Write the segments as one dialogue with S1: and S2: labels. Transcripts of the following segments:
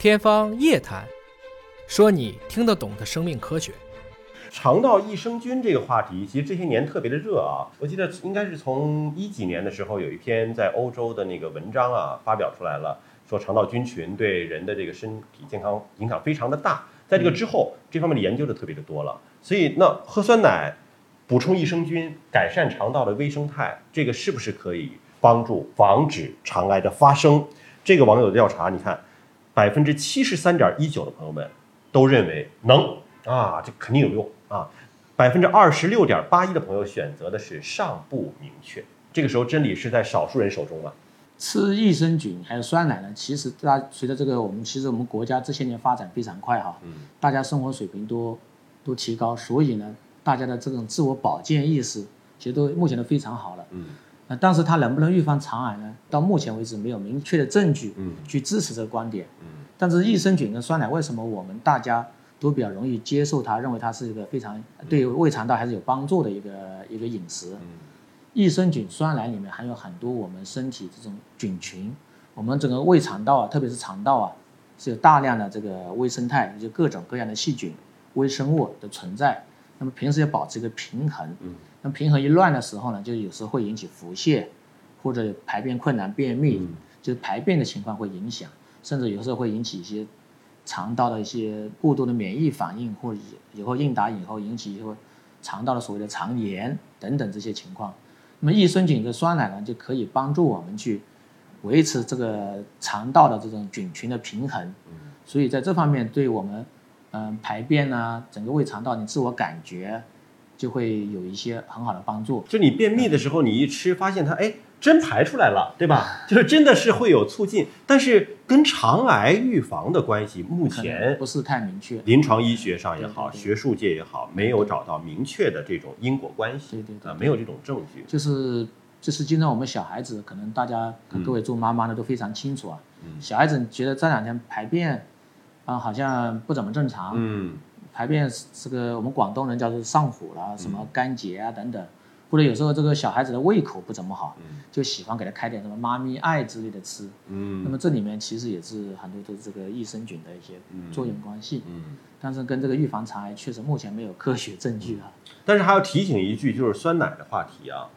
S1: 天方夜谭，说你听得懂的生命科学。
S2: 肠道益生菌这个话题，其实这些年特别的热啊。我记得应该是从一几年的时候，有一篇在欧洲的那个文章啊发表出来了，说肠道菌群对人的这个身体健康影响非常的大。在这个之后，这方面的研究就特别的多了。所以，那喝酸奶补充益生菌，改善肠道的微生态，这个是不是可以帮助防止肠癌的发生？这个网友的调查，你看，百分之七十三点一九的朋友们都认为能啊，这肯定有用。啊，百分之二十六点八一的朋友选择的是尚不明确。这个时候真理是在少数人手中吗？
S3: 吃益生菌还有酸奶呢？其实大家随着这个我们其实我们国家这些年发展非常快哈，嗯，大家生活水平都都提高，所以呢，大家的这种自我保健意识其实都目前都非常好了，嗯，那但是它能不能预防肠癌呢？到目前为止没有明确的证据，嗯，去支持这个观点，嗯，但是益生菌跟酸奶为什么我们大家？都比较容易接受它，认为它是一个非常对胃肠道还是有帮助的一个一个饮食。益生菌酸奶里面含有很多我们身体这种菌群，我们整个胃肠道啊，特别是肠道啊，是有大量的这个微生态，就各种各样的细菌、微生物的存在。那么平时要保持一个平衡。嗯。那平衡一乱的时候呢，就有时候会引起腹泻，或者排便困难、便秘，就是排便的情况会影响，甚至有时候会引起一些。肠道的一些过度的免疫反应，或者以后应答以后引起以后肠道的所谓的肠炎等等这些情况，那么益生菌的酸奶呢，就可以帮助我们去维持这个肠道的这种菌群的平衡。所以在这方面对我们嗯排便啊，整个胃肠道你自我感觉就会有一些很好的帮助。
S2: 就你便秘的时候，你一吃发现它哎。真排出来了，对吧？就是真的是会有促进，但是跟肠癌预防的关系目前
S3: 不是太明确。
S2: 临床医学上也好，学术界也好，没有找到明确的这种因果关系，
S3: 对对对，
S2: 没有这种证据。
S3: 就是就是经常我们小孩子，可能大家各位做妈妈的都非常清楚啊。小孩子觉得这两天排便啊好像不怎么正常，嗯，排便这个我们广东人叫做上火了，什么干结啊等等。或者有时候这个小孩子的胃口不怎么好，就喜欢给他开点什么妈咪爱之类的吃。嗯，那么这里面其实也是很多的这个益生菌的一些作用关系。嗯，但是跟这个预防肠癌确实目前没有科学证据啊。
S2: 但是还要提醒一句，就是酸奶的话题啊，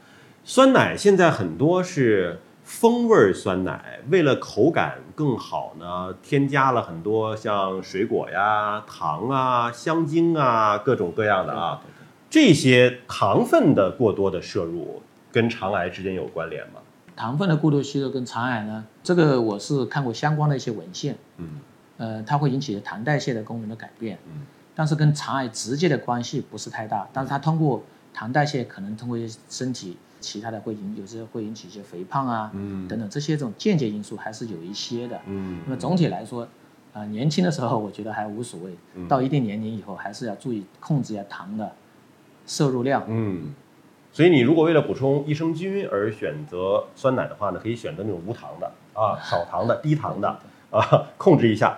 S2: 酸奶现在很多是风味酸奶，为了口感更好呢，添加了很多像水果呀、糖啊、香精啊，各种各样的啊。这些糖分的过多的摄入跟肠癌之间有关联吗？
S3: 糖分的过多吸收跟肠癌呢？这个我是看过相关的一些文献，嗯，呃，它会引起糖代谢的功能的改变，嗯，但是跟肠癌直接的关系不是太大，但是它通过糖代谢可能通过身体其他的会引，有时候会引起一些肥胖啊，嗯，等等这些这种间接因素还是有一些的，嗯，那么总体来说，啊，年轻的时候我觉得还无所谓，到一定年龄以后还是要注意控制一下糖的。摄入量，
S2: 嗯，所以你如果为了补充益生菌而选择酸奶的话呢，可以选择那种无糖的啊，少糖的、低糖的啊，控制一下。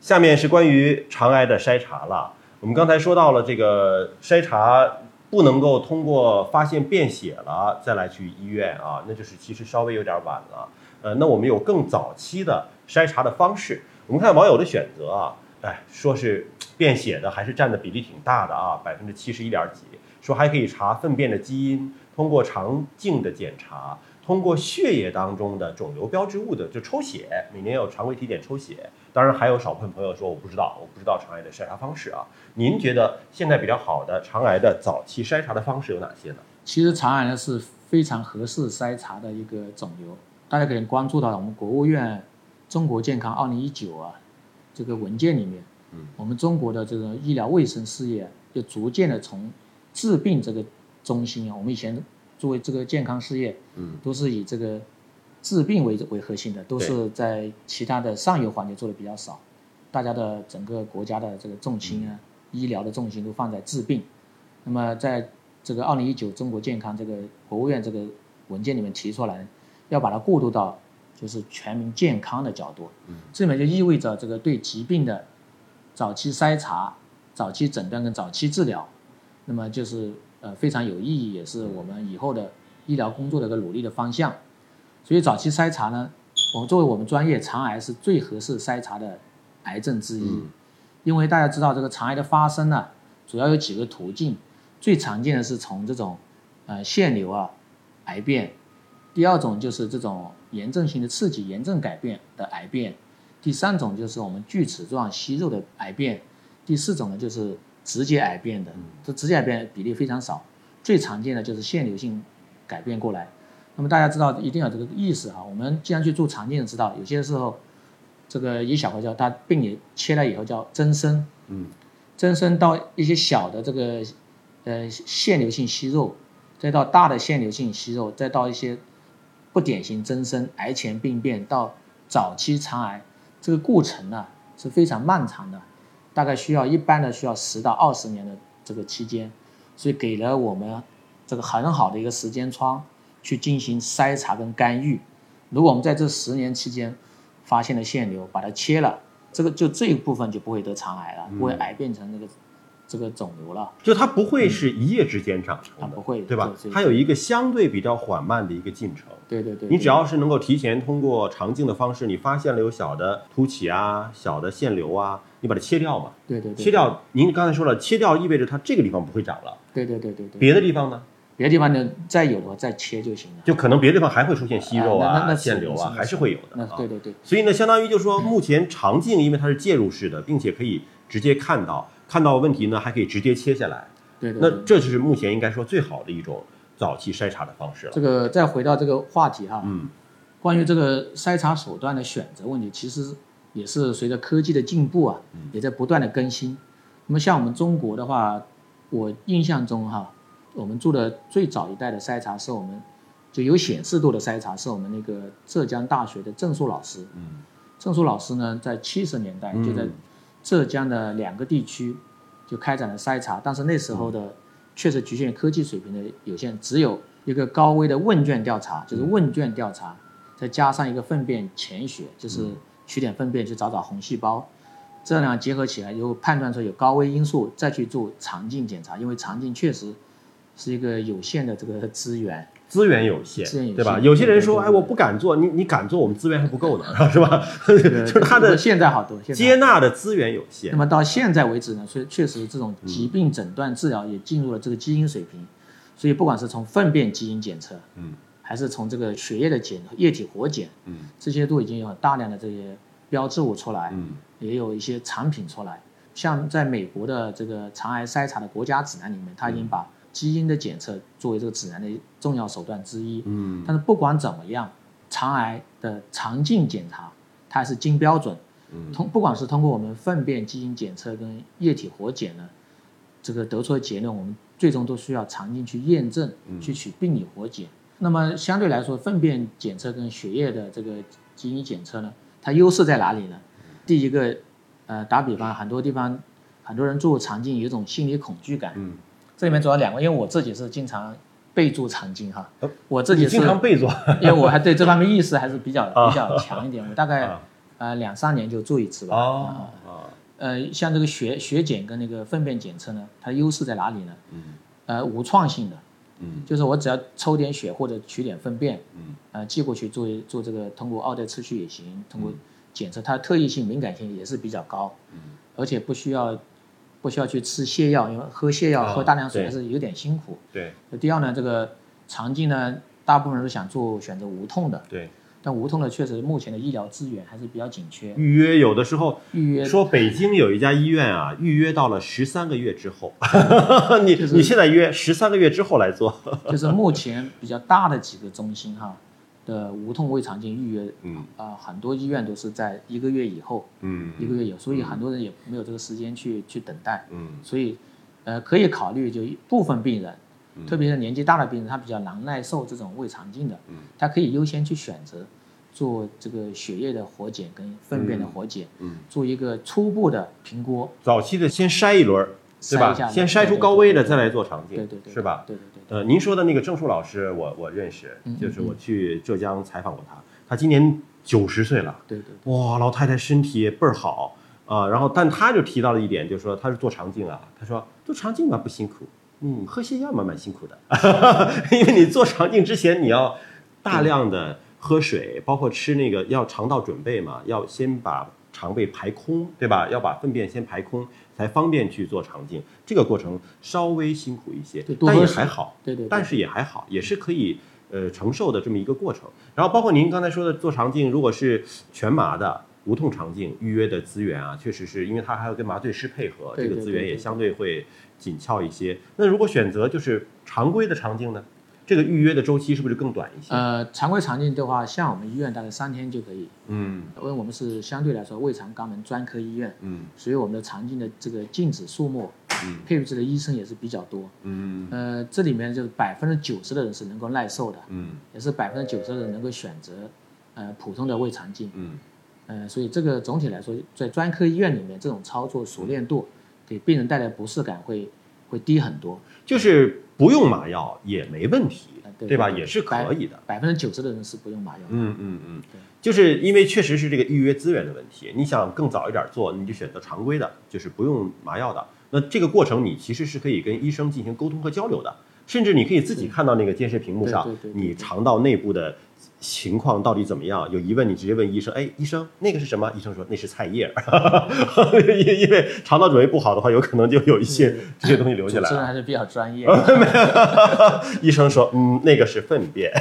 S2: 下面是关于肠癌的筛查了。我们刚才说到了这个筛查不能够通过发现便血了再来去医院啊，那就是其实稍微有点晚了。呃，那我们有更早期的筛查的方式。我们看网友的选择啊，哎，说是便血的还是占的比例挺大的啊，百分之七十一点几。说还可以查粪便的基因，通过肠镜的检查，通过血液当中的肿瘤标志物的就抽血，每年有常规体检抽血。当然还有少部分朋友说我不知道，我不知道肠癌的筛查方式啊。您觉得现在比较好的肠癌的早期筛查的方式有哪些呢？
S3: 其实肠癌呢是非常合适筛查的一个肿瘤，大家可能关注到我们国务院中国健康二零一九啊这个文件里面，嗯，我们中国的这个医疗卫生事业就逐渐的从治病这个中心啊，我们以前作为这个健康事业，嗯，都是以这个治病为为核心的，都是在其他的上游环节做的比较少。大家的整个国家的这个重心啊，医疗的重心都放在治病。那么在这个二零一九中国健康这个国务院这个文件里面提出来，要把它过渡到就是全民健康的角度。嗯，这里面就意味着这个对疾病的早期筛查、早期诊断跟早期治疗。那么就是呃非常有意义，也是我们以后的医疗工作的一个努力的方向。所以早期筛查呢，我们作为我们专业肠癌是最合适筛查的癌症之一。因为大家知道这个肠癌的发生呢，主要有几个途径，最常见的是从这种呃腺瘤啊癌变，第二种就是这种炎症性的刺激炎症改变的癌变，第三种就是我们锯齿状息肉的癌变，第四种呢就是直接癌变的，这直接癌变比例非常少，最常见的就是腺瘤性改变过来。那么大家知道一定要这个意识哈，我们既然去做肠镜，知道有些时候。这个一小块叫它病理切了以后叫增生，
S2: 嗯，
S3: 增生到一些小的这个呃腺瘤性息肉，再到大的腺瘤性息肉，再到一些不典型增生癌前病变到早期肠癌，这个过程呢是非常漫长的，大概需要一般的需要十到二十年的这个期间，所以给了我们这个很好的一个时间窗去进行筛查跟干预。如果我们在这十年期间，发现了腺瘤，把它切了，这个就这一部分就不会得肠癌了，不会癌变成那个这个肿瘤了。
S2: 就它不会是一夜之间长成的，
S3: 不会，
S2: 对吧？它有一个相对比较缓慢的一个进程。
S3: 对对对。
S2: 你只要是能够提前通过肠镜的方式，你发现了有小的凸起啊、小的腺瘤啊，你把它切掉嘛。
S3: 对对对。
S2: 切掉，您刚才说了，切掉意味着它这个地方不会长了。
S3: 对对对对对。
S2: 别的地方呢？
S3: 别的地方呢，再有的话再切就行了。
S2: 就可能别的地方还会出现息肉
S3: 啊、
S2: 腺瘤啊，还是会有的。
S3: 对对对。
S2: 所以呢，相当于就是说，目前肠镜因为它是介入式的，并且可以直接看到，看到问题呢还可以直接切下来。
S3: 对对。
S2: 那这就是目前应该说最好的一种早期筛查的方式了。
S3: 这个再回到这个话题哈，
S2: 嗯，
S3: 关于这个筛查手段的选择问题，其实也是随着科技的进步啊，也在不断的更新。那么像我们中国的话，我印象中哈。我们做的最早一代的筛查是我们就有显示度的筛查，是我们那个浙江大学的郑树老师。
S2: 嗯，
S3: 郑树老师呢，在七十年代就在浙江的两个地区就开展了筛查，但是那时候的确实局限于科技水平的有限，只有一个高危的问卷调查，就是问卷调查，再加上一个粪便潜血，就是取点粪便去找找红细胞，这两结合起来，又判断出有高危因素，再去做肠镜检查，因为肠镜确实。是一个有限的这个资源，
S2: 资源有限，对吧？有些人说，哎，我不敢做，你你敢做，我们资源还不够呢，是吧？就是他的
S3: 现在好多
S2: 接纳的资源有限。
S3: 那么到现在为止呢，所以确实这种疾病诊断治疗也进入了这个基因水平，所以不管是从粪便基因检测，
S2: 嗯，
S3: 还是从这个血液的检液体活检，
S2: 嗯，
S3: 这些都已经有大量的这些标志物出来，
S2: 嗯，
S3: 也有一些产品出来，像在美国的这个肠癌筛查的国家指南里面，他已经把基因的检测作为这个指南的重要手段之一，
S2: 嗯，
S3: 但是不管怎么样，肠癌的肠镜检查它还是金标准，
S2: 嗯，
S3: 通不管是通过我们粪便基因检测跟液体活检呢，这个得出的结论，我们最终都需要肠镜去验证，去取病理活检。那么相对来说，粪便检测跟血液的这个基因检测呢，它优势在哪里呢？第一个，呃，打比方，很多地方很多人做肠镜有一种心理恐惧感，
S2: 嗯。
S3: 这里面主要两个，因为我自己是经常备注肠镜哈，我自己是
S2: 经常备注，
S3: 因为我还对这方面意识还是比较比较强一点，我大概呃两三年就做一次吧。
S2: 啊
S3: 呃，像这个血血检跟那个粪便检测呢，它优势在哪里呢？
S2: 嗯，
S3: 呃，无创性的，
S2: 嗯，
S3: 就是我只要抽点血或者取点粪便，
S2: 嗯，
S3: 呃，寄过去做做这个通过奥黛次序也行，通过检测，它的特异性、敏感性也是比较高，
S2: 嗯，
S3: 而且不需要。不需要去吃泻药，因为喝泻药喝大量水还是有点辛苦。
S2: 对。
S3: 第二呢，这个肠镜呢，大部分人都想做选择无痛的。
S2: 对。
S3: 但无痛的确实目前的医疗资源还是比较紧缺。
S2: 预约有的时候
S3: 预约
S2: 说北京有一家医院啊，预约到了十三个月之后，你你现在约十三个月之后来做。
S3: 就是目前比较大的几个中心哈。的无痛胃肠镜预约，
S2: 嗯。
S3: 啊，很多医院都是在一个月以后，
S2: 嗯，
S3: 一个月以后，所以很多人也没有这个时间去去等待，
S2: 嗯，
S3: 所以，呃，可以考虑就部分病人，特别是年纪大的病人，他比较难耐受这种胃肠镜的，
S2: 嗯，
S3: 他可以优先去选择做这个血液的活检跟粪便的活检，
S2: 嗯，
S3: 做一个初步的评估，
S2: 早期的先筛一轮。对吧？先筛出高危的，再来做肠镜，
S3: 对对对，
S2: 是吧？
S3: 对对对。
S2: 呃，您说的那个郑树老师，我我认识，就是我去浙江采访过他，他今年九十岁了，
S3: 对对。
S2: 哇，老太太身体倍儿好啊，然后但他就提到了一点，就是说他是做肠镜啊，他说做肠镜嘛不辛苦，嗯，喝泻药嘛蛮辛苦的，因为你做肠镜之前你要大量的喝水，包括吃那个要肠道准备嘛，要先把。肠胃排空，对吧？要把粪便先排空，才方便去做肠镜。这个过程稍微辛苦一些但也还好。
S3: 对对对
S2: 但是也还好，也是可以呃承受的这么一个过程。然后包括您刚才说的做肠镜，如果是全麻的无痛肠镜，预约的资源啊，确实是因为它还要跟麻醉师配合，
S3: 对
S2: 这个资源也相对会紧俏一些。那如果选择就是常规的肠镜呢，这个预约的周期是不是更短一些？
S3: 呃，常规肠镜的话，像我们医院大概三天就可以，
S2: 嗯
S3: 因为我们是相对来说胃肠肛门专科医院，
S2: 嗯
S3: 所以我们的肠镜的这个镜子数目，
S2: 嗯
S3: 配置的医生也是比较多。
S2: 嗯
S3: 呃，这里面就是百分之九十的人是能够耐受的，
S2: 嗯
S3: 也是百分之九十的人能够选择呃普通的胃肠镜。
S2: 嗯
S3: 呃，所以这个总体来说，在专科医院里面，这种操作熟练度给病人带来不适感会会低很多。
S2: 就是不用麻药也没问题
S3: 呃，对
S2: 对吧？也是可以的。
S3: 百分之九十的人是不用麻药的。
S2: 嗯嗯嗯
S3: 对，
S2: 就是因为确实是这个预约资源的问题。你想更早一点做，你就选择常规的，就是不用麻药的。那这个过程你其实是可以跟医生进行沟通和交流的，甚至你可以自己看到那个监视屏幕上你肠道内部的情况到底怎么样。有疑问你直接问医生，哎，医生那个是什么？医生说那是菜叶儿，因因为肠道准备不好的话，有可能就有一些这些东西留下来。医生。
S3: 还是比较专业。
S2: 医生说，嗯，那个是粪便。